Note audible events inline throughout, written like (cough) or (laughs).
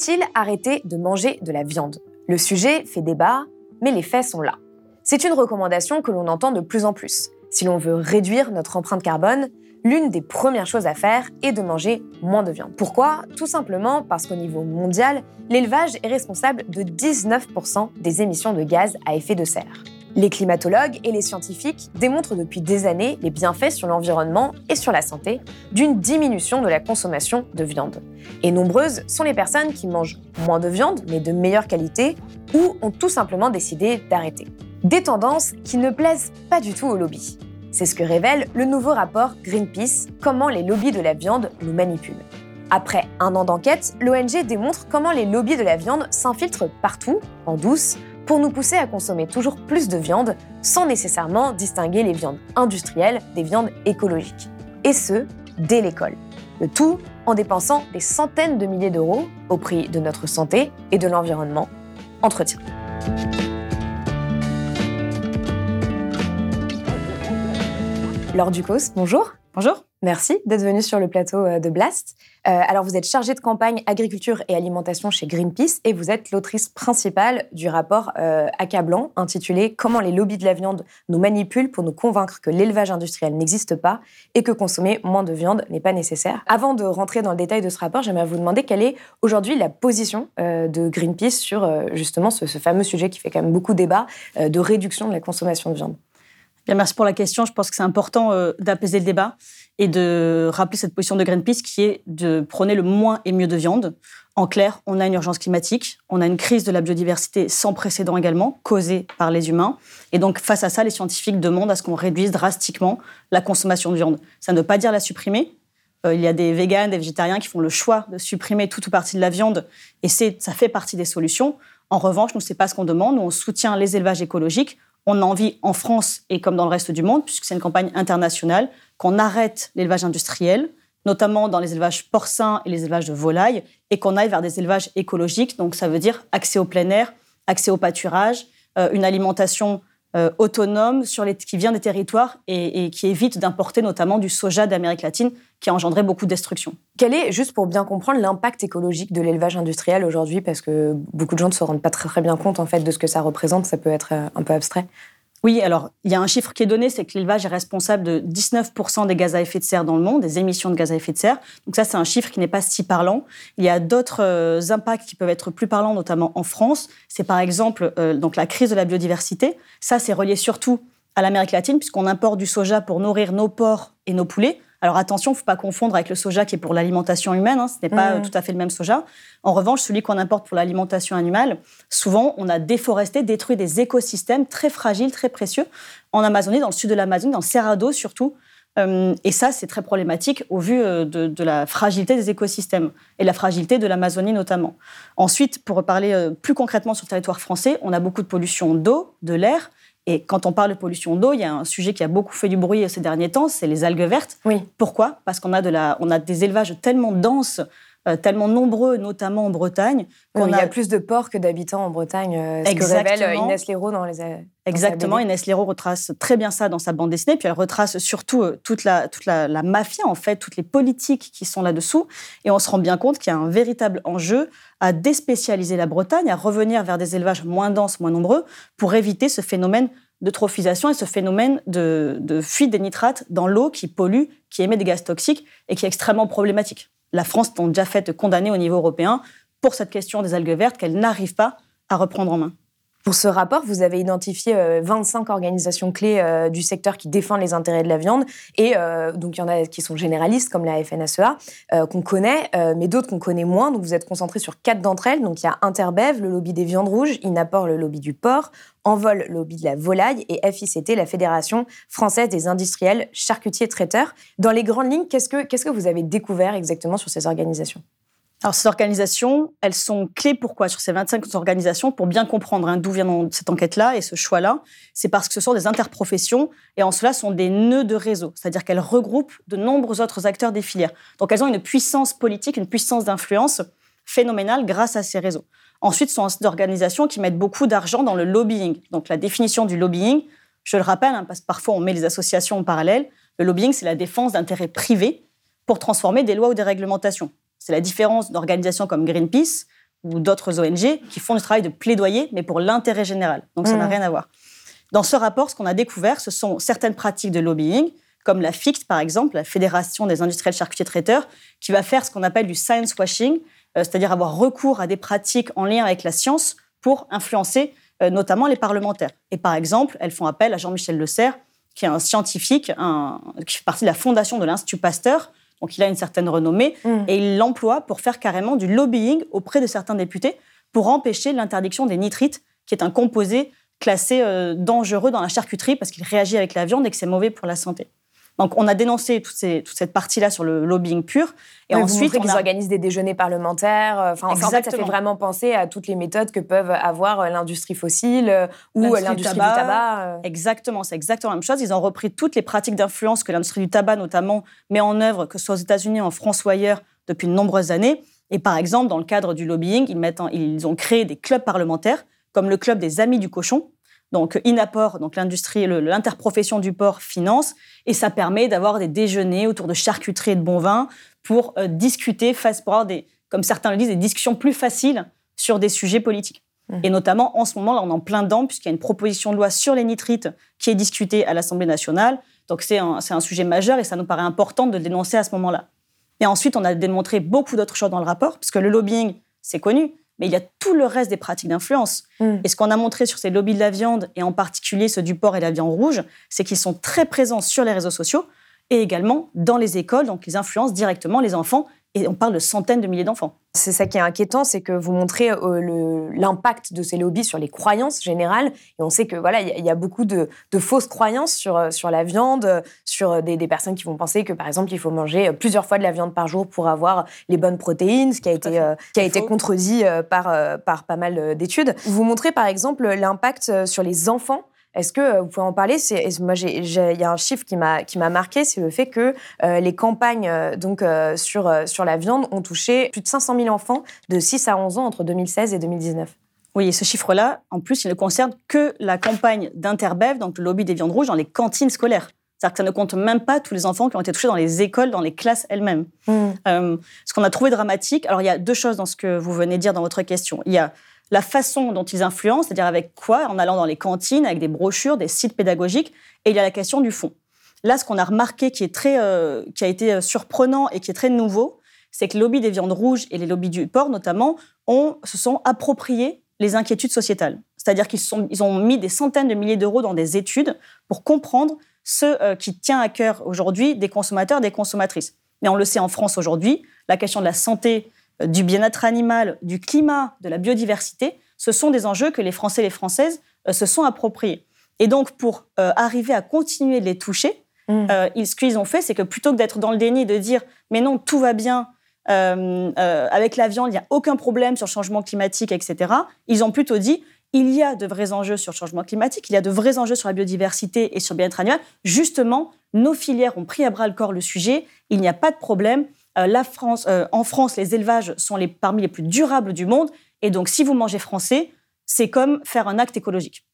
Faut-il arrêter de manger de la viande? Le sujet fait débat, mais les faits sont là. C'est une recommandation que l'on entend de plus en plus. Si l'on veut réduire notre empreinte carbone, l'une des premières choses à faire est de manger moins de viande. Pourquoi? Tout simplement parce qu'au niveau mondial, l'élevage est responsable de 19% des émissions de gaz à effet de serre. Les climatologues et les scientifiques démontrent depuis des années les bienfaits sur l'environnement et sur la santé d'une diminution de la consommation de viande. Et nombreuses sont les personnes qui mangent moins de viande, mais de meilleure qualité, ou ont tout simplement décidé d'arrêter. Des tendances qui ne plaisent pas du tout aux lobbies. C'est ce que révèle le nouveau rapport Greenpeace, comment les lobbies de la viande nous manipulent. Après un an d'enquête, l'ONG démontre comment les lobbies de la viande s'infiltrent partout, en douce, pour nous pousser à consommer toujours plus de viande sans nécessairement distinguer les viandes industrielles des viandes écologiques. Et ce, dès l'école. Le tout en dépensant des centaines de milliers d'euros au prix de notre santé et de l'environnement. Entretien. Laure Ducos, bonjour. Bonjour. Merci d'être venue sur le plateau euh, de Blast. Euh, alors, vous êtes chargée de campagne agriculture et alimentation chez Greenpeace et vous êtes l'autrice principale du rapport euh, accablant intitulé Comment les lobbies de la viande nous manipulent pour nous convaincre que l'élevage industriel n'existe pas et que consommer moins de viande n'est pas nécessaire. Avant de rentrer dans le détail de ce rapport, j'aimerais vous demander quelle est aujourd'hui la position de Greenpeace sur justement ce, ce, fameux sujet qui fait quand même beaucoup débat de réduction de la consommation de viande. Bien, merci pour la question. Je pense que c'est important d'apaiser le débat et de rappeler cette position de Greenpeace qui est de prôner le moins et mieux de viande. En clair, on a une urgence climatique, on a une crise de la biodiversité sans précédent également, causée par les humains. Et donc, face à ça, les scientifiques demandent à ce qu'on réduise drastiquement la consommation de viande. Ça ne veut pas dire la supprimer. Euh, il y a des véganes, des végétariens qui font le choix de supprimer toute ou partie de la viande, et ça fait partie des solutions. En revanche, nous, ce n'est pas ce qu'on demande. Nous, on soutient les élevages écologiques. On a envie, en France et comme dans le reste du monde, puisque c'est une campagne internationale, qu'on arrête l'élevage industriel, notamment dans les élevages porcins et les élevages de volailles, et qu'on aille vers des élevages écologiques. Donc ça veut dire accès au plein air, accès au pâturage, euh, une alimentation euh, autonome sur les, qui vient des territoires et, qui évite d'importer notamment du soja d'Amérique latine qui a engendré beaucoup de destruction. Quel est, juste pour bien comprendre, l'impact écologique de l'élevage industriel aujourd'hui? Parce que beaucoup de gens ne se rendent pas très, très bien compte en fait de ce que ça représente, ça peut être euh, un peu abstrait. Oui, alors il y a un chiffre qui est donné, c'est que l'élevage est responsable de 19% des gaz à effet de serre dans le monde, des émissions de gaz à effet de serre. Donc ça, c'est un chiffre qui n'est pas si parlant. Il y a d'autres euh, impacts qui peuvent être plus parlants, notamment en France. C'est par exemple euh, donc la crise de la biodiversité. Ça, c'est relié surtout à l'Amérique latine, puisqu'on importe du soja pour nourrir nos porcs et nos poulets. Alors attention, il ne faut pas confondre avec le soja qui est pour l'alimentation humaine, hein, ce n'est pas mmh. tout à fait le même soja. En revanche, celui qu'on importe pour l'alimentation animale, souvent on a déforesté, détruit des écosystèmes très fragiles, très précieux, en Amazonie, dans le sud de l'Amazonie, dans le Cerrado surtout. Euh, et ça, c'est très problématique au vu euh, de, de, la fragilité des écosystèmes et la fragilité de l'Amazonie notamment. Ensuite, pour parler euh, plus concrètement sur le territoire français, on a beaucoup de pollution d'eau, de l'air, et quand on parle de pollution d'eau, il y a un sujet qui a beaucoup fait du bruit ces derniers temps, c'est les algues vertes. Oui. Pourquoi? Parce qu'on a, de la, on a des élevages tellement denses, euh, tellement nombreux, notamment en Bretagne. qu'on il y a... plus de porcs que d'habitants en Bretagne, euh, ce que révèle euh, Inès Léraud dans les. Exactement, Inès Léraud retrace très bien ça dans sa bande dessinée, puis elle retrace surtout toute, la, toute la, la mafia, en fait, toutes les politiques qui sont là-dessous. Et on se rend bien compte qu'il y a un véritable enjeu à déspécialiser la Bretagne, à revenir vers des élevages moins denses, moins nombreux, pour éviter ce phénomène de trophisation et ce phénomène de, de fuite des nitrates dans l'eau qui pollue, qui émet des gaz toxiques et qui est extrêmement problématique la France est déjà fait condamner au niveau européen pour cette question des algues vertes qu'elle n'arrive pas à reprendre en main. Pour ce rapport, vous avez identifié 25 organisations clés du secteur qui défendent les intérêts de la viande. Et donc, il y en a qui sont généralistes, comme la FNSEA, qu'on connaît, mais d'autres qu'on connaît moins. Donc, vous êtes concentré sur quatre d'entre elles. Donc, il y a Interbev, le lobby des viandes rouges, Inaport, le lobby du porc, Envol, le lobby de la volaille, et FICT, la Fédération française des industriels charcutiers traiteurs. Dans les grandes lignes, qu'est-ce que, qu'est-ce que vous avez découvert exactement sur ces organisations? Alors, ces organisations, elles sont clés pourquoi sur ces 25 organisations? Pour bien comprendre hein, d'où vient cette enquête-là et ce choix-là, c'est parce que ce sont des interprofessions et en cela sont des nœuds de réseau, c'est-à-dire qu'elles regroupent de nombreux autres acteurs des filières. Donc, elles ont une puissance politique, une puissance d'influence phénoménale grâce à ces réseaux. Ensuite, ce sont des organisations qui mettent beaucoup d'argent dans le lobbying. Donc, la définition du lobbying, je le rappelle, hein, parce que parfois on met les associations en parallèle, le lobbying, c'est la défense d'intérêts privés pour transformer des lois ou des réglementations. C'est la différence d'organisations comme Greenpeace ou d'autres ONG qui font du travail de plaidoyer, mais pour l'intérêt général. Donc ça n'a mmh. rien à voir. Dans ce rapport, ce qu'on a découvert, ce sont certaines pratiques de lobbying, comme la FICT, par exemple, la Fédération des industriels charcutiers traiteurs, qui va faire ce qu'on appelle du science washing, euh, c'est-à-dire avoir recours à des pratiques en lien avec la science pour influencer euh, notamment les parlementaires. Et par exemple, elles font appel à Jean-Michel Le Serre, qui est un scientifique, qui fait partie de la fondation de l'Institut Pasteur, donc il a une certaine renommée, mm. et il l'emploie pour faire carrément du lobbying auprès de certains députés pour empêcher l'interdiction des nitrites, qui est un composé classé euh, dangereux dans la charcuterie parce qu'il réagit avec la viande et que c'est mauvais pour la santé. Donc, on a dénoncé toute, cette partie-là sur le lobbying pur. Et ensuite, on organise des déjeuners parlementaires. Euh, enfin, en fait, ça fait vraiment penser à toutes les méthodes que peuvent avoir euh, l'industrie fossile euh, ou l'industrie du tabac. Exactement, c'est exactement la même chose. Ils ont repris toutes les pratiques d'influence que l'industrie du tabac, notamment, met en œuvre, que ce soit aux États-Unis, en France ou ailleurs, depuis de nombreuses années. Et par exemple, dans le cadre du lobbying, ils, mettent ils ont créé des clubs parlementaires, comme le club des Amis du Cochon, donc Inaport, donc l'industrie, l'interprofession du porc finance, et ça permet d'avoir des déjeuners autour de charcuterie et de bon vin pour euh, discuter, pour avoir des, comme certains le disent, des discussions plus faciles sur des sujets politiques. Mmh. Et notamment, en ce moment, là, on est en plein dedans, puisqu'il y a une proposition de loi sur les nitrites qui est discutée à l'Assemblée nationale. Donc, c'est un, un, sujet majeur et ça nous paraît important de le dénoncer à ce moment-là. Et ensuite, on a démontré beaucoup d'autres choses dans le rapport, puisque le lobbying, c'est connu mais il y a tout le reste des pratiques d'influence. Mm. Et ce qu'on a montré sur ces lobbies de la viande, et en particulier ceux du porc et de la viande rouge, c'est qu'ils sont très présents sur les réseaux sociaux et également dans les écoles, donc ils influencent directement les enfants et on parle de centaines de milliers d'enfants. C'est ça qui est inquiétant, c'est que vous montrez euh, l'impact de ces lobbies sur les croyances générales. Et on sait que voilà, il y, a beaucoup de, fausses croyances sur, euh, sur la viande, sur des, personnes qui vont penser que par exemple il faut manger plusieurs fois de la viande par jour pour avoir les bonnes protéines, ce qui a été, euh, qui a été contredit par, par pas mal d'études. Vous montrez par exemple l'impact sur les enfants est-ce que euh, vous pouvez en parler? Moi, il y a un chiffre qui m'a qui m'a marqué, c'est le fait que euh, les campagnes euh, donc sur sur la viande ont touché plus de 500 000 enfants de 6 à 11 ans entre 2016 et 2019. Oui, et ce chiffre-là, en plus, il ne concerne que la campagne d'Interbev, donc le lobby des viandes rouges, dans les cantines scolaires. C'est-à-dire que ça ne compte même pas tous les enfants qui ont été touchés dans les écoles, dans les classes elles-mêmes. Mmh. ce qu'on a trouvé dramatique, alors il y a deux choses dans ce que vous venez de dire dans votre question. Il y a la façon dont ils influencent, c'est-à-dire avec quoi, en allant dans les cantines, avec des brochures, des sites pédagogiques, et il y a la question du fond. Là, ce qu'on a remarqué qui, est très, euh, qui a été euh, surprenant et qui est très nouveau, c'est que les lobbies des viandes rouges et les lobbies du porc, notamment, ont, se sont appropriés les inquiétudes sociétales. C'est-à-dire qu'ils ils ont mis des centaines de milliers d'euros dans des études pour comprendre ce euh, qui tient à cœur aujourd'hui des consommateurs des consommatrices. Mais on le sait en France aujourd'hui, la question de la santé du bien-être animal, du climat, de la biodiversité, ce sont des enjeux que les Français et les Françaises euh, se sont appropriés. Et donc, pour euh, arriver à continuer de les toucher, mmh. ce qu'ils ont fait, c'est que plutôt que d'être dans le déni, de dire mais non, tout va bien, avec la viande, il n'y a aucun problème sur le changement climatique, etc., ils ont plutôt dit il y a de vrais enjeux sur le changement climatique, il y a de vrais enjeux sur la biodiversité et sur le bien-être animal. Justement, nos filières ont pris à bras le corps le sujet, il n'y a pas de problème, France, euh, en France, les élevages sont parmi les plus durables du monde. Et donc, si vous mangez français, c'est comme faire un acte écologique.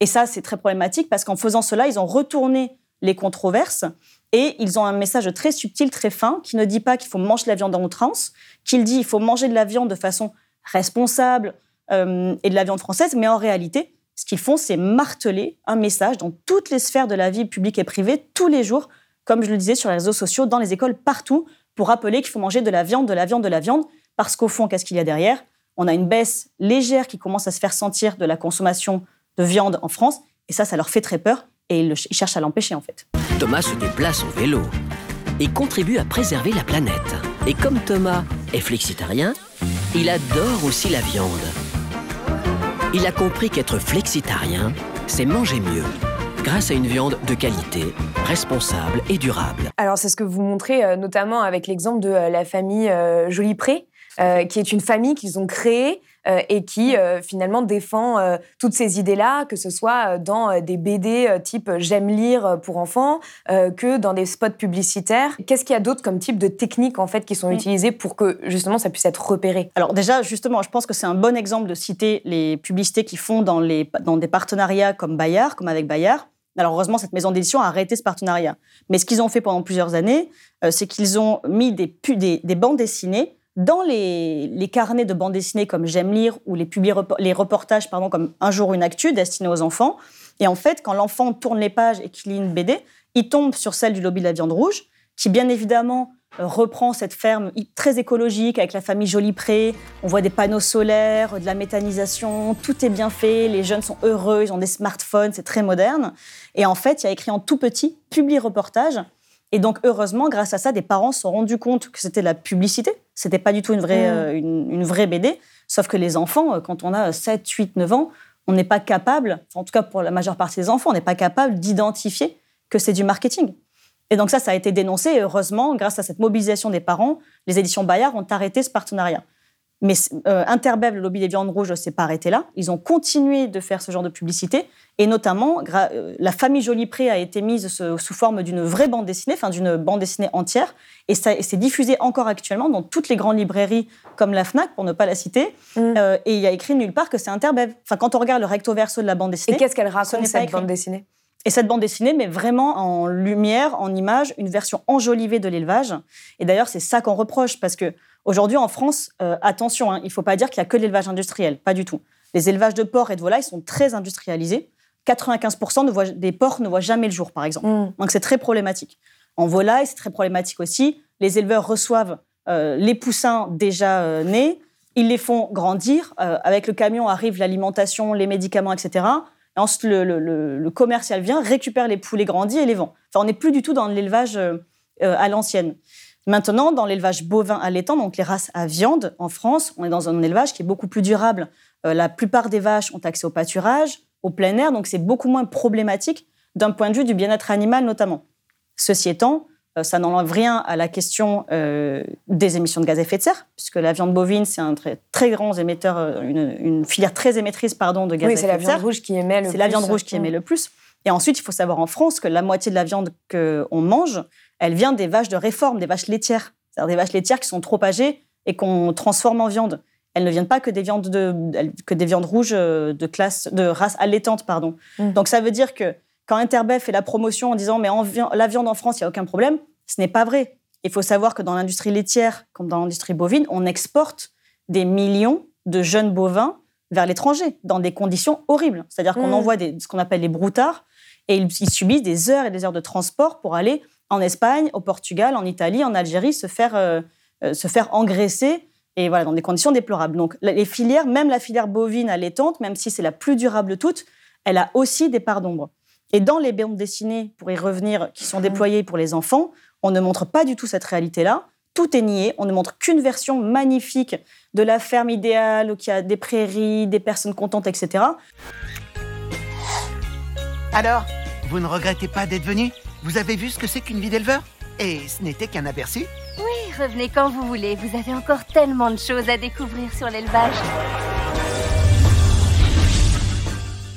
Et ça, c'est très problématique parce qu'en faisant cela, ils ont retourné les controverses et ils ont un message très subtil, très fin, qui ne dit pas qu'il faut manger de la viande en outrance, qu'il dit qu'il faut manger de la viande de façon responsable euh, et de la viande française, mais en réalité, ce qu'ils font, c'est marteler un message dans toutes les sphères de la vie publique et privée, tous les jours, comme je le disais, sur les réseaux sociaux, dans les écoles, partout, pour rappeler qu'il faut manger de la viande, de la viande, de la viande, parce qu'au fond, qu'est-ce qu'il y a derrière? On a une baisse légère qui commence à se faire sentir de la consommation de viande en France. Et ça, ça leur fait très peur. Et ils, cherchent à l'empêcher, en fait. Thomas se déplace en vélo et contribue à préserver la planète. Et comme Thomas est flexitarien, il adore aussi la viande. Il a compris qu'être flexitarien, c'est manger mieux, grâce à une viande de qualité, responsable et durable. Alors c'est ce que vous montrez euh, notamment avec l'exemple de euh, la famille euh, Joly-Pré, euh, qui est une famille qu'ils ont créée euh, et qui euh, finalement défend euh, toutes ces idées-là, que ce soit dans euh, des BD euh, type J'aime lire pour enfants, euh, que dans des spots publicitaires. Qu'est-ce qu'il y a d'autre comme type de techniques en fait qui sont Mm. utilisées pour que justement ça puisse être repéré? Alors déjà, justement, je pense que c'est un bon exemple de citer les publicités qu'ils font dans, les, dans des partenariats comme Bayard, comme avec Bayard. Alors heureusement, cette maison d'édition a arrêté ce partenariat. Mais ce qu'ils ont fait pendant plusieurs années, euh, c'est qu'ils ont mis des, bandes dessinées dans les, carnets de bandes dessinées comme J'aime lire ou les, les reportages pardon, comme Un jour une actu destinés aux enfants. Et en fait, quand l'enfant tourne les pages et qu'il lit une BD, il tombe sur celle du lobby de la viande rouge, qui bien évidemment reprend cette ferme très écologique avec la famille Joly-Pré. On voit des panneaux solaires, de la méthanisation, tout est bien fait, les jeunes sont heureux, ils ont des smartphones, c'est très moderne. Et en fait, il y a écrit en tout petit publi reportage. Et donc, heureusement, grâce à ça, des parents se sont rendus compte que c'était de la publicité. C'était pas du tout une vraie, Mm. euh, une, une vraie BD. Sauf que les enfants, euh, quand on a 7, 8, 9 ans, on n'est pas capable, en tout cas pour la majeure partie des enfants, on n'est pas capable d'identifier que c'est du marketing. Et donc ça, ça a été dénoncé. Et heureusement, grâce à cette mobilisation des parents, les éditions Bayard ont arrêté ce partenariat. Mais euh, Interbev, le lobby des viandes rouges, ne s'est pas arrêté là. Ils ont continué de faire ce genre de publicité. Et notamment, euh, la famille Joly-Pré a été mise ce- sous forme d'une vraie bande dessinée, enfin d'une bande dessinée entière. Et ça et c'est diffusé encore actuellement dans toutes les grandes librairies, comme la FNAC, pour ne pas la citer. Mm. Euh, et il y a écrit nulle part que c'est Interbev. Enfin, quand on regarde le recto verso de la bande Et dessinée, qu'est-ce qu'elle raconte cette écrit. bande dessinée? Et cette bande dessinée met vraiment en lumière, en image, une version enjolivée de l'élevage. Et d'ailleurs, c'est ça qu'on reproche, parce que aujourd'hui en France, euh, attention, hein, il ne faut pas dire qu'il n'y a que de l'élevage industriel, pas du tout. Les élevages de porcs et de volailles sont très industrialisés. 95% ne voient- des porcs ne voient jamais le jour, par exemple. Mm. Donc c'est très problématique. En volaille, c'est très problématique aussi. Les éleveurs reçoivent euh, les poussins déjà euh, nés, ils les font grandir. avec le camion arrive l'alimentation, les médicaments, etc. Ensuite, le, le- le- commercial vient, récupère les poulets grandis et les vend. Enfin, on n'est plus du tout dans l'élevage euh, euh, à l'ancienne. Maintenant, dans l'élevage bovin allaitant, donc les races à viande, en France, on est dans un élevage qui est beaucoup plus durable. Euh, la plupart des vaches ont accès au pâturage, au plein air, donc c'est beaucoup moins problématique d'un point de vue du bien-être animal notamment. Ceci étant, ça n'enlève rien à la question euh, des émissions de gaz à effet de serre, puisque la viande bovine, c'est un très, très grand émetteur, euh, une, une filière très émettrice pardon, de gaz Oui, à c'est effet la de viande serre. rouge qui émet le C'est la plus. viande rouge qui émet le plus. Et ensuite, il faut savoir en France que la moitié de la viande qu'on mange, elle vient des vaches de réforme, des vaches laitières. C'est-à-dire des vaches laitières qui sont trop âgées et qu'on transforme en viande. Elles ne viennent pas que des viandes, de, que des viandes rouges euh, de, classe, de race allaitante. Pardon. Mm. Donc ça veut dire que quand Interbev fait la promotion en disant mais en la viande en France, il n'y a aucun problème, ce n'est pas vrai. Il faut savoir que dans l'industrie laitière, comme dans l'industrie bovine, on exporte des millions de jeunes bovins vers l'étranger, dans des conditions horribles. C'est-à-dire qu'on Mm. envoie des, ce qu'on appelle les broutards, et ils, ils subissent des heures et des heures de transport pour aller en Espagne, au Portugal, en Italie, en Algérie, se faire, euh, euh, se faire engraisser, et voilà, dans des conditions déplorables. Donc les filières, même la filière bovine allaitante, même si c'est la plus durable de toutes, elle a aussi des parts d'ombre. Et dans les bandes dessinées, pour y revenir, qui sont déployées pour les enfants, on ne montre pas du tout cette réalité-là. Tout est nié. On ne montre qu'une version magnifique de la ferme idéale, où il y a des prairies, des personnes contentes, etc. Alors, vous ne regrettez pas d'être venu? Vous avez vu ce que c'est qu'une vie d'éleveur? Et ce n'était qu'un aperçu? Oui, revenez quand vous voulez. Vous avez encore tellement de choses à découvrir sur l'élevage.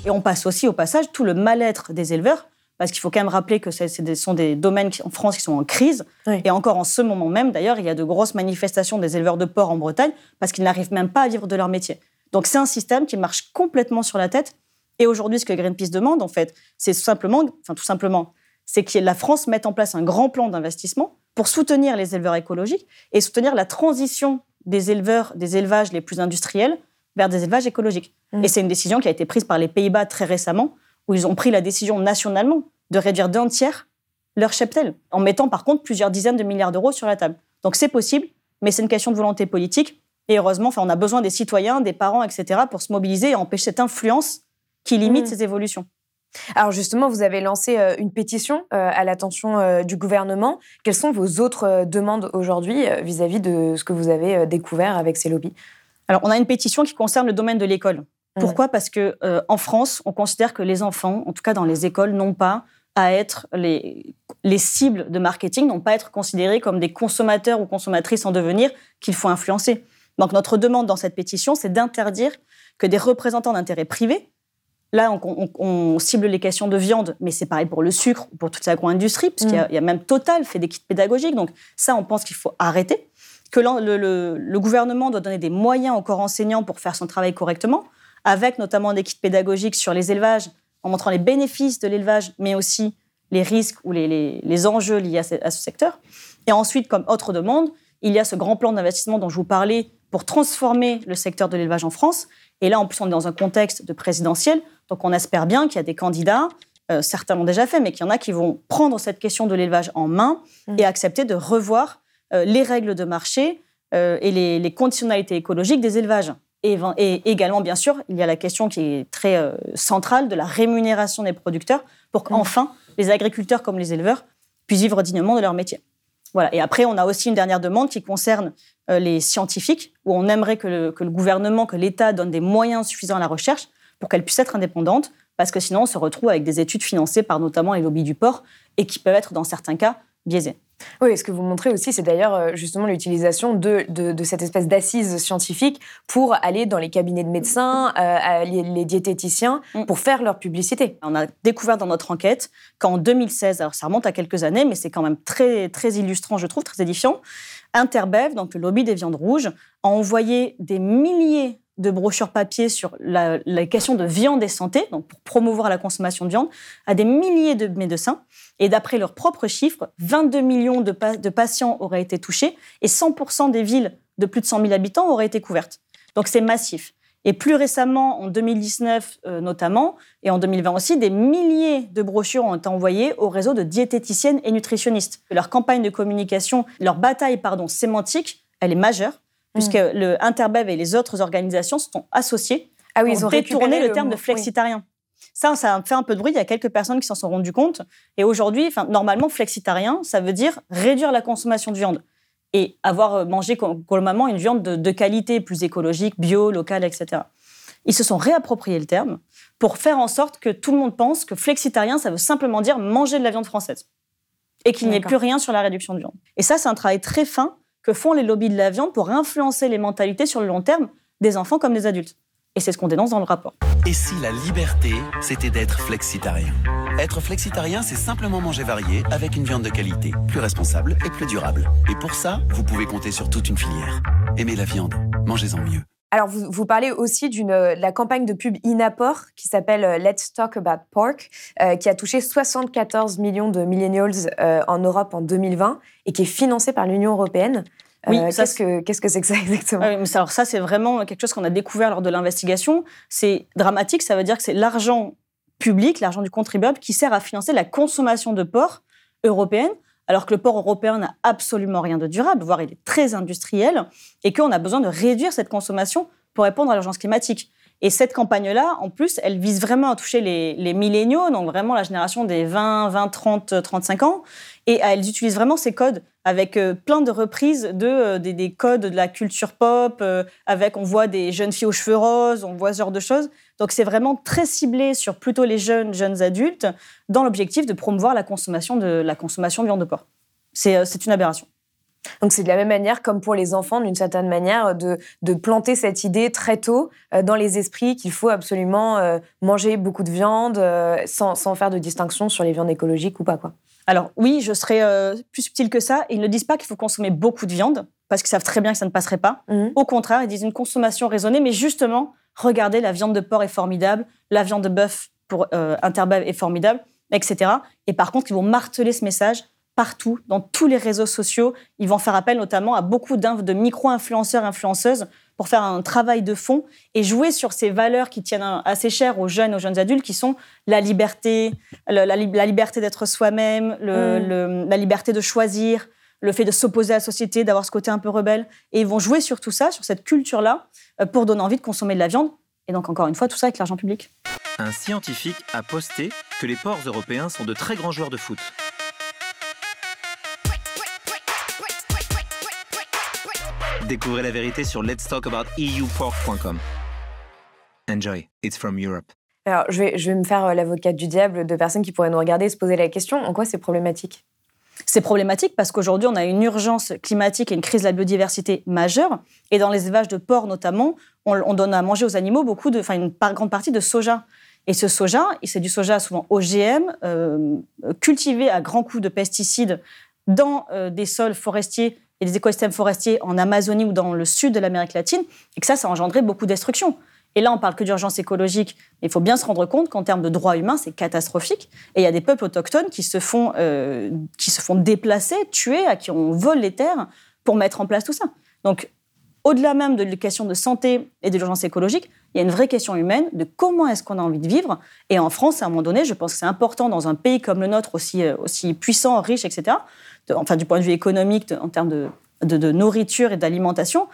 Et on passe aussi au passage tout le mal-être des éleveurs, parce qu'il faut quand même rappeler que ce sont des domaines qui- en France qui sont en crise. Oui. Et encore en ce moment même, d'ailleurs, il y a de grosses manifestations des éleveurs de porc en Bretagne, parce qu'ils n'arrivent même pas à vivre de leur métier. Donc c'est un système qui marche complètement sur la tête. Et aujourd'hui, ce que Greenpeace demande, en fait, c'est tout simplement, enfin tout simplement, c'est que la France mette en place un grand plan d'investissement pour soutenir les éleveurs écologiques et soutenir la transition des éleveurs, des élevages les plus industriels vers des élevages écologiques. Mm. Et c'est une décision qui a été prise par les Pays-Bas très récemment, où ils ont pris la décision nationalement de réduire d'un tiers leur cheptel, en mettant par contre plusieurs dizaines de milliards d'euros sur la table. Donc c'est possible, mais c'est une question de volonté politique. Et heureusement, enfin, on a besoin des citoyens, des parents, etc., pour se mobiliser et empêcher cette influence qui limite Mhm. ces évolutions. Alors justement, vous avez lancé euh, une pétition euh, à l'attention euh, du gouvernement. Quelles sont vos autres demandes aujourd'hui vis-à-vis de ce que vous avez découvert avec ces lobbies? Alors, on a une pétition qui concerne le domaine de l'école. Pourquoi? Parce que euh, en France, on considère que les enfants, en tout cas dans les écoles, n'ont pas à être les, les cibles de marketing, n'ont pas à être considérés comme des consommateurs ou consommatrices en devenir qu'il faut influencer. Donc, notre demande dans cette pétition, c'est d'interdire que des représentants d'intérêts privés, là, on, on- on cible les questions de viande, mais c'est pareil pour le sucre, ou pour toute la industrie, puisqu'il y, il y a même Total fait des kits pédagogiques. Donc, ça, on pense qu'il faut arrêter. Que le- le gouvernement doit donner des moyens au corps enseignant pour faire son travail correctement, avec notamment des kits pédagogiques sur les élevages, en montrant les bénéfices de l'élevage, mais aussi les risques ou les, les- les enjeux liés à ce, à ce secteur. Et ensuite, comme autre demande, il y a ce grand plan d'investissement dont je vous parlais pour transformer le secteur de l'élevage en France. Et là, en plus, on est dans un contexte de présidentiel, donc on espère bien qu'il y a des candidats, euh, certains l'ont déjà fait, mais qu'il y en a qui vont prendre cette question de l'élevage en main Mm. et accepter de revoir euh, les règles de marché euh, et les, les conditionnalités écologiques des élevages. Et, également, bien sûr, il y a la question qui est très euh, centrale de la rémunération des producteurs pour qu'enfin les agriculteurs comme les éleveurs puissent vivre dignement de leur métier. Voilà. Et après, on a aussi une dernière demande qui concerne euh, les scientifiques, où on aimerait que le, que le gouvernement, que l'État donne des moyens suffisants à la recherche pour qu'elle puisse être indépendante, parce que sinon on se retrouve avec des études financées par notamment les lobbies du porc et qui peuvent être, dans certains cas, biaisées. Oui, ce que vous montrez aussi, c'est d'ailleurs euh, justement l'utilisation de, de- de cette espèce d'assise scientifique pour aller dans les cabinets de médecins, euh, les, les diététiciens, Mm. pour faire leur publicité. On a découvert dans notre enquête qu'en 2016, alors ça remonte à quelques années, mais c'est quand même très, très illustrant, je trouve, très édifiant, Interbev, donc le lobby des viandes rouges, a envoyé des milliers de brochures papier sur la, question de viande et santé, donc pour promouvoir la consommation de viande, à des milliers de médecins. Et d'après leurs propres chiffres, 22 millions de patients auraient été touchés et 100% des villes de plus de 100 000 habitants auraient été couvertes. Donc c'est massif. Et plus récemment, en 2019 euh, notamment, et en 2020 aussi, des milliers de brochures ont été envoyées au réseau de diététiciennes et nutritionnistes. Leur campagne de communication, leur bataille pardon, sémantique, elle est majeure, puisque le Interbev et les autres organisations se sont associées Ah oui, pour ils ont récupéré le terme mot- de oui. flexitarien. Ça, ça a fait un peu de bruit. Il y a quelques personnes qui s'en sont rendues compte. Et aujourd'hui, enfin, normalement, flexitarien, ça veut dire réduire la consommation de viande et avoir euh, mangé globalement une viande de, de qualité, plus écologique, bio, locale, etc. Ils se sont réappropriés le terme pour faire en sorte que tout le monde pense que flexitarien, ça veut simplement dire manger de la viande française et qu'il n'y ait plus rien sur la réduction de viande. Et ça, c'est un travail très fin que font les lobbies de la viande pour influencer les mentalités sur le long terme des enfants comme des adultes. Et c'est ce qu'on dénonce dans le rapport. Et si la liberté, c'était d'être flexitarien? Être flexitarien, c'est simplement manger varié avec une viande de qualité, plus responsable et plus durable. Et pour ça, vous pouvez compter sur toute une filière. Aimez la viande, mangez-en mieux. Alors, vous, vous parlez aussi d'une euh, de la campagne de pub Inaport qui s'appelle euh, Let's Talk About Pork, euh, qui a touché 74 millions de millennials euh, en Europe en 2020 et qui est financée par l'Union européenne. Oui, Euh, qu'est-ce que qu'est-ce que c'est que ça (laughs) exactement? Mais ça- alors ça, c'est vraiment quelque chose qu'on a découvert lors de l'investigation. C'est dramatique, ça veut dire que c'est l'argent public, l'argent du contribuable, qui sert à financer la consommation de porc européenne, alors que le porc européen n'a absolument rien de durable, voire il est très industriel, et qu'on a besoin de réduire cette consommation pour répondre à l'urgence climatique. Et cette campagne-là, en plus, elle vise vraiment à toucher les, milléniaux, donc vraiment la génération des 20, 20, 30, 35 ans. Et elles utilisent vraiment ces codes avec euh, plein de reprises de, euh, des, des codes de la culture pop, euh, avec on voit des jeunes filles aux cheveux roses, on voit ce genre de choses. Donc c'est vraiment très ciblé sur plutôt les jeunes, jeunes adultes, dans l'objectif de promouvoir la consommation de, la consommation de viande de porc. Euh, c'est une aberration. Donc c'est de la même manière comme pour les enfants, d'une certaine manière, de, de planter cette idée très tôt euh, dans les esprits qu'il faut absolument euh, manger beaucoup de viande euh, sans, sans faire de distinction sur les viandes écologiques ou pas. Quoi. Alors oui, je serais euh, plus subtil que ça. Ils ne disent pas qu'il faut consommer beaucoup de viande, parce qu'ils savent très bien que ça ne passerait pas. Mhm. Au contraire, ils disent une consommation raisonnée, mais justement, regardez, la viande de porc est formidable, la viande de bœuf pour euh, Interbev est formidable, etc. Et par contre, ils vont marteler ce message partout, dans tous les réseaux sociaux. Ils vont faire appel notamment à beaucoup de micro-influenceurs, influenceuses, pour faire un travail de fond et jouer sur ces valeurs qui tiennent assez chères aux jeunes, aux jeunes adultes, qui sont la liberté, la, li- la liberté d'être soi-même, le- Mm. le- la liberté de choisir, le fait de s'opposer à la société, d'avoir ce côté un peu rebelle. Et ils vont jouer sur tout ça, sur cette culture-là, euh, pour donner envie de consommer de la viande. Et donc, encore une fois, tout ça avec l'argent public. Un scientifique a posté que les ports européens sont de très grands joueurs de foot. Découvrez la vérité sur letstalkabouteupork.com. Enjoy, it's from Europe. Alors, je vais, je vais me faire euh, l'avocate du diable de personnes qui pourraient nous regarder et se poser la question en quoi c'est problématique? C'est problématique parce qu'aujourd'hui, on a une urgence climatique et une crise de la biodiversité majeure. Et dans les élevages de porcs, notamment, on, on donne à manger aux animaux beaucoup de, enfin, une par- grande partie de soja. Et ce soja, c'est du soja souvent OGM, euh, cultivé à grands coups de pesticides dans euh, des sols forestiers et des écosystèmes forestiers en Amazonie ou dans le sud de l'Amérique latine, et que ça, ça a engendré beaucoup de destruction. Et là, on parle que d'urgence écologique, mais il faut bien se rendre compte qu'en termes de droits humains, c'est catastrophique. Et il y a des peuples autochtones qui se font, euh, qui se font déplacer, tuer, à qui on vole les terres pour mettre en place tout ça. Donc, au-delà même de la question de santé et de l'urgence écologique, il y a une vraie question humaine de comment est-ce qu'on a envie de vivre. Et en France, à un moment donné, je pense que c'est important dans un pays comme le nôtre, aussi, euh, aussi puissant, riche, etc., enfin du point de vue économique, de- en termes de- de nourriture et d'alimentation,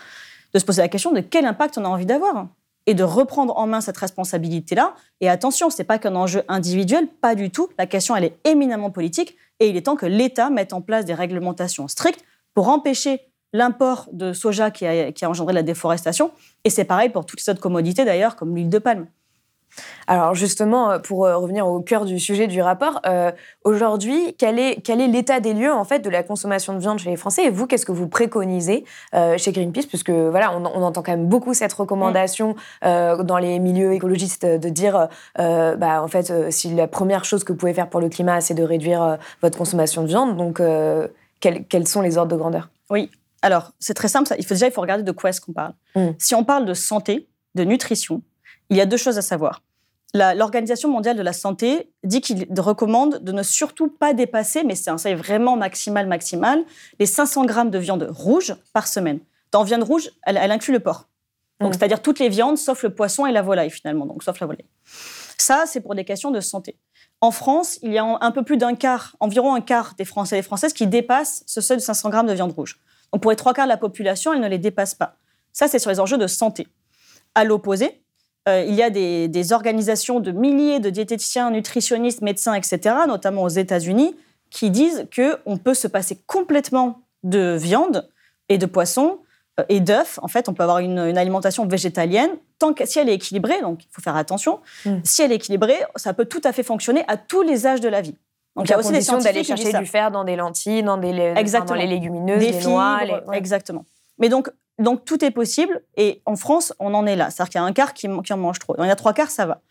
de se poser la question de quel impact on a envie d'avoir et de reprendre en main cette responsabilité-là. Et attention, ce n'est pas qu'un enjeu individuel, pas du tout. La question, elle est éminemment politique et il est temps que l'État mette en place des réglementations strictes pour empêcher l'import de soja qui a, qui a engendré la déforestation. Et c'est pareil pour toutes les autres commodités d'ailleurs, comme l'huile de palme. Alors justement, euh, pour euh, revenir au cœur du sujet du rapport, euh, aujourd'hui, quel est, quel est l'état des lieux en fait de la consommation de viande chez les Français? Et vous, qu'est-ce que vous préconisez euh, chez Greenpeace? Puisque voilà, on, on entend quand même beaucoup cette recommandation euh, dans les milieux écologistes de dire, bah, en fait, si la première chose que vous pouvez faire pour le climat, c'est de réduire votre consommation de viande, donc quels, quels sont les ordres de grandeur? Oui. Alors, c'est très simple. Ça. Il faut, déjà, il faut regarder de quoi est-ce qu'on parle. Mm. Si on parle de santé, de nutrition, il y a deux choses à savoir. L'Organisation mondiale de la santé dit qu'il recommande de ne surtout pas dépasser, mais c'est un seuil vraiment maximal, maximal, les 500 grammes de viande rouge par semaine. Dans viande rouge, elle, elle inclut le porc. Donc, Mm. c'est-à-dire toutes les viandes, sauf le poisson et la volaille, finalement. Donc, sauf la volaille. Ça, c'est pour des questions de santé. En France, il y a un peu plus d'un quart, environ un quart des Français et des Françaises qui dépassent ce seuil de 500 grammes de viande rouge. Donc, pour les trois quarts de la population, elle ne les dépasse pas. Ça, c'est sur les enjeux de santé. À l'opposé, euh, il y a des, des organisations de milliers de diététiciens, nutritionnistes, médecins, etc., notamment aux États-Unis, qui disent qu'on peut se passer complètement de viande et de poisson euh, et d'œufs. En fait, on peut avoir une, une alimentation végétalienne, tant que, si elle est équilibrée, donc il faut faire attention, Mm. si elle est équilibrée, ça peut tout à fait fonctionner à tous les âges de la vie. Donc, il y a aussi des d'aller scientifiques disent chercher du fer dans des lentilles, dans des Exactement. dans les légumineuses, des noix, fibres, les- ouais. exactement. Mais donc, donc tout est possible et en France, on en est là. C'est-à-dire qu'il y a un quart qui, qui en mange trop. Il y en a trois quarts, ça va.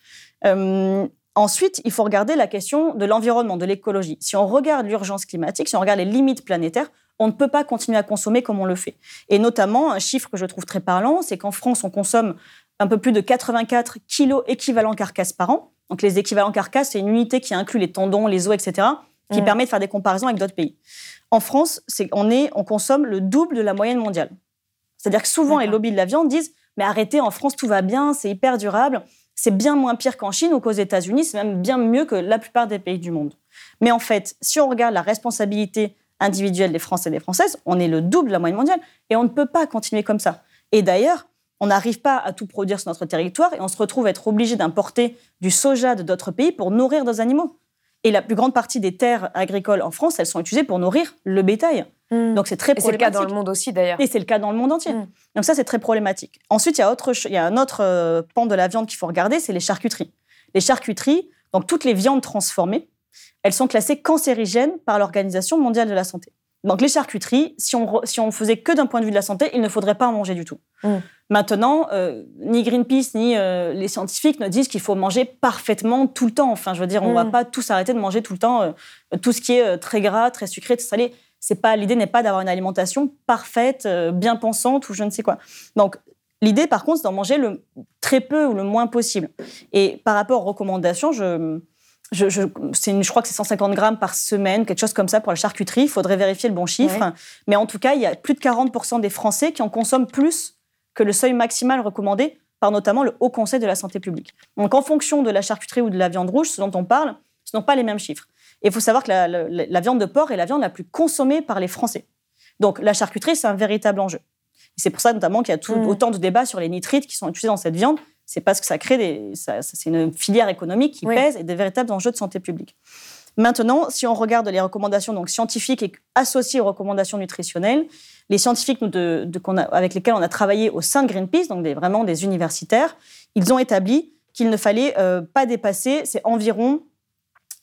Euh, ensuite, il faut regarder la question de l'environnement, de l'écologie. Si on regarde l'urgence climatique, si on regarde les limites planétaires, on ne peut pas continuer à consommer comme on le fait. Et notamment, un chiffre que je trouve très parlant, c'est qu'en France, on consomme un peu plus de 84 kilos équivalents carcasses par an. Donc les équivalents carcasses, c'est une unité qui inclut les tendons, les os, etc., qui Mm. permet de faire des comparaisons avec d'autres pays. En France, on, est, on consomme le double de la moyenne mondiale. C'est-à-dire que souvent, les lobbies de la viande disent Mais arrêtez, en France, tout va bien, c'est hyper durable. C'est bien moins pire qu'en Chine ou qu'aux États-Unis, c'est même bien mieux que la plupart des pays du monde. Mais en fait, si on regarde la responsabilité individuelle des Français et des Françaises, on est le double de la moyenne mondiale et on ne peut pas continuer comme ça. Et d'ailleurs, on n'arrive pas à tout produire sur notre territoire et on se retrouve à être obligé d'importer du soja de d'autres pays pour nourrir nos animaux. Et la plus grande partie des terres agricoles en France, elles sont utilisées pour nourrir le bétail. Mm. Donc c'est très Et c'est le cas dans problématique. le monde aussi d'ailleurs. Et c'est le cas dans le monde entier. Mm. Donc ça, c'est très problématique. Ensuite, il y a, autre, ch- il y a un autre euh, pan de la viande qu'il faut regarder, c'est les charcuteries. Les charcuteries, donc toutes les viandes transformées, elles sont classées cancérigènes par l'Organisation mondiale de la santé. Donc les charcuteries, si on, si on faisait que d'un point de vue de la santé, il ne faudrait pas en manger du tout. Mm. Maintenant, euh, ni Greenpeace ni euh, les scientifiques ne disent qu'il faut manger parfaitement tout le temps. Enfin, je veux dire, on ne va Mm. pas tous arrêter de manger tout le temps euh, tout ce qui est très gras, très sucré, très salé. C'est pas l'idée n'est pas d'avoir une alimentation parfaite, bien pensante ou je ne sais quoi. Donc l'idée, par contre, c'est d'en manger le très peu ou le moins possible. Et par rapport aux recommandations, je je, je, c'est une- je crois que c'est 150 grammes par semaine, quelque chose comme ça pour la charcuterie. Il faudrait vérifier le bon chiffre. Ouais. Mais en tout cas, il y a plus de 40% des Français qui en consomment plus que le seuil maximal recommandé par notamment le Haut Conseil de la santé publique. Donc en fonction de la charcuterie ou de la viande rouge, ce dont on parle, ce ne sont pas les mêmes chiffres. Et il faut savoir que la, la- la viande de porc est la viande la plus consommée par les Français. Donc la charcuterie, c'est un véritable enjeu. Et C'est pour ça notamment qu'il y a tout- Mm. autant de débats sur les nitrites qui sont utilisés dans cette viande. C'est parce que ça crée des, ça- ça- c'est une filière économique qui Oui. pèse et des véritables enjeux de santé publique. Maintenant, si on regarde les recommandations donc scientifiques et associées aux recommandations nutritionnelles, les scientifiques nous, de- de- qu'on a- avec lesquels on a travaillé au sein de Greenpeace, donc des, vraiment des universitaires, ils ont établi qu'il ne fallait euh, pas dépasser, c'est environ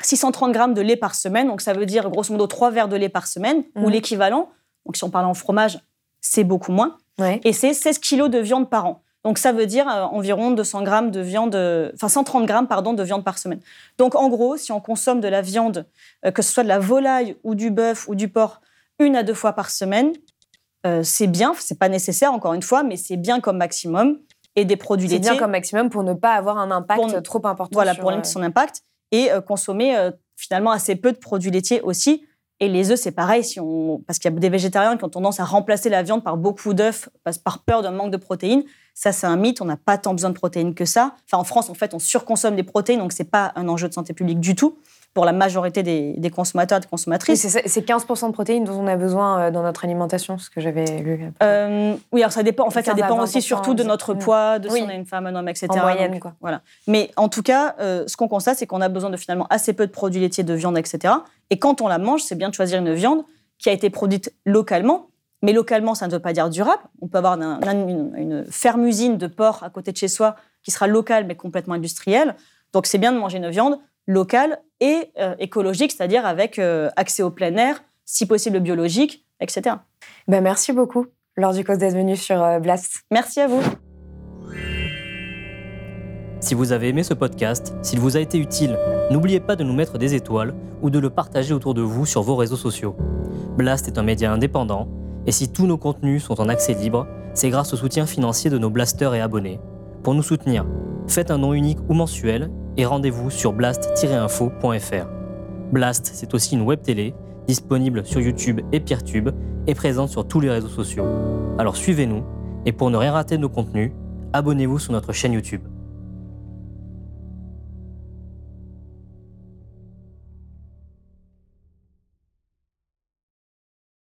630 grammes de lait par semaine, donc ça veut dire grosso modo 3 verres de lait par semaine, ou Mhm. l'équivalent, donc si on parle en fromage, c'est beaucoup moins, Ouais. et c'est 16 kilos de viande par an. Donc ça veut dire euh, environ 200 grammes de viande, enfin 130 grammes pardon de viande par semaine. Donc en gros, si on consomme de la viande, euh, que ce soit de la volaille ou du bœuf ou du porc, une à deux fois par semaine, euh, c'est bien. C'est pas nécessaire encore une fois, mais c'est bien comme maximum. Et des produits C'est laitiers. bien comme maximum pour ne pas avoir un impact Pour- trop important. Voilà, sur, pour limiter son impact. Et consommer finalement assez peu de produits laitiers aussi. Et les œufs, c'est pareil, si on... parce qu'il y a des végétariens qui ont tendance à remplacer la viande par beaucoup d'œufs, par peur d'un manque de protéines. Ça, c'est un mythe, on n'a pas tant besoin de protéines que ça. Enfin, en France, en fait, on surconsomme des protéines, donc c'est pas un enjeu de santé publique du tout pour la majorité des, des consommateurs et des consommatrices. c'est ça, c'est 15% de protéines dont on a besoin euh, dans notre alimentation, ce que j'avais lu. Euh, oui, alors ça dépend. En fait, ça 15 à dépend aussi 20%, surtout de notre poids, de si on est une femme, un homme, etc. En moyenne, Donc, quoi. Voilà. Mais en tout cas, euh, ce qu'on constate, c'est qu'on a besoin de finalement assez peu de produits laitiers, de viande, etc. Et quand on la mange, c'est bien de choisir une viande qui a été produite localement. Mais localement, ça ne veut pas dire durable. On peut avoir un- un- une, une ferme-usine de porc à côté de chez soi qui sera locale mais complètement industrielle. Donc c'est bien de manger une viande locale et euh, écologique, c'est-à-dire avec euh, accès au plein air, si possible biologique, etc. Ben, merci beaucoup, Laure Ducos, d'être venue sur euh, Blast. Merci à vous. Si vous avez aimé ce podcast, s'il vous a été utile, n'oubliez pas de nous mettre des étoiles ou de le partager autour de vous sur vos réseaux sociaux. Blast est un média indépendant, et si tous nos contenus sont en accès libre, c'est grâce au soutien financier de nos blasters et abonnés. Pour nous soutenir, faites un nom unique ou mensuel et rendez-vous sur blast-info.fr. Blast, c'est aussi une web télé disponible sur YouTube et Peertube et présente sur tous les réseaux sociaux. Alors suivez-nous et pour ne rien rater de nos contenus, abonnez-vous sur notre chaîne YouTube.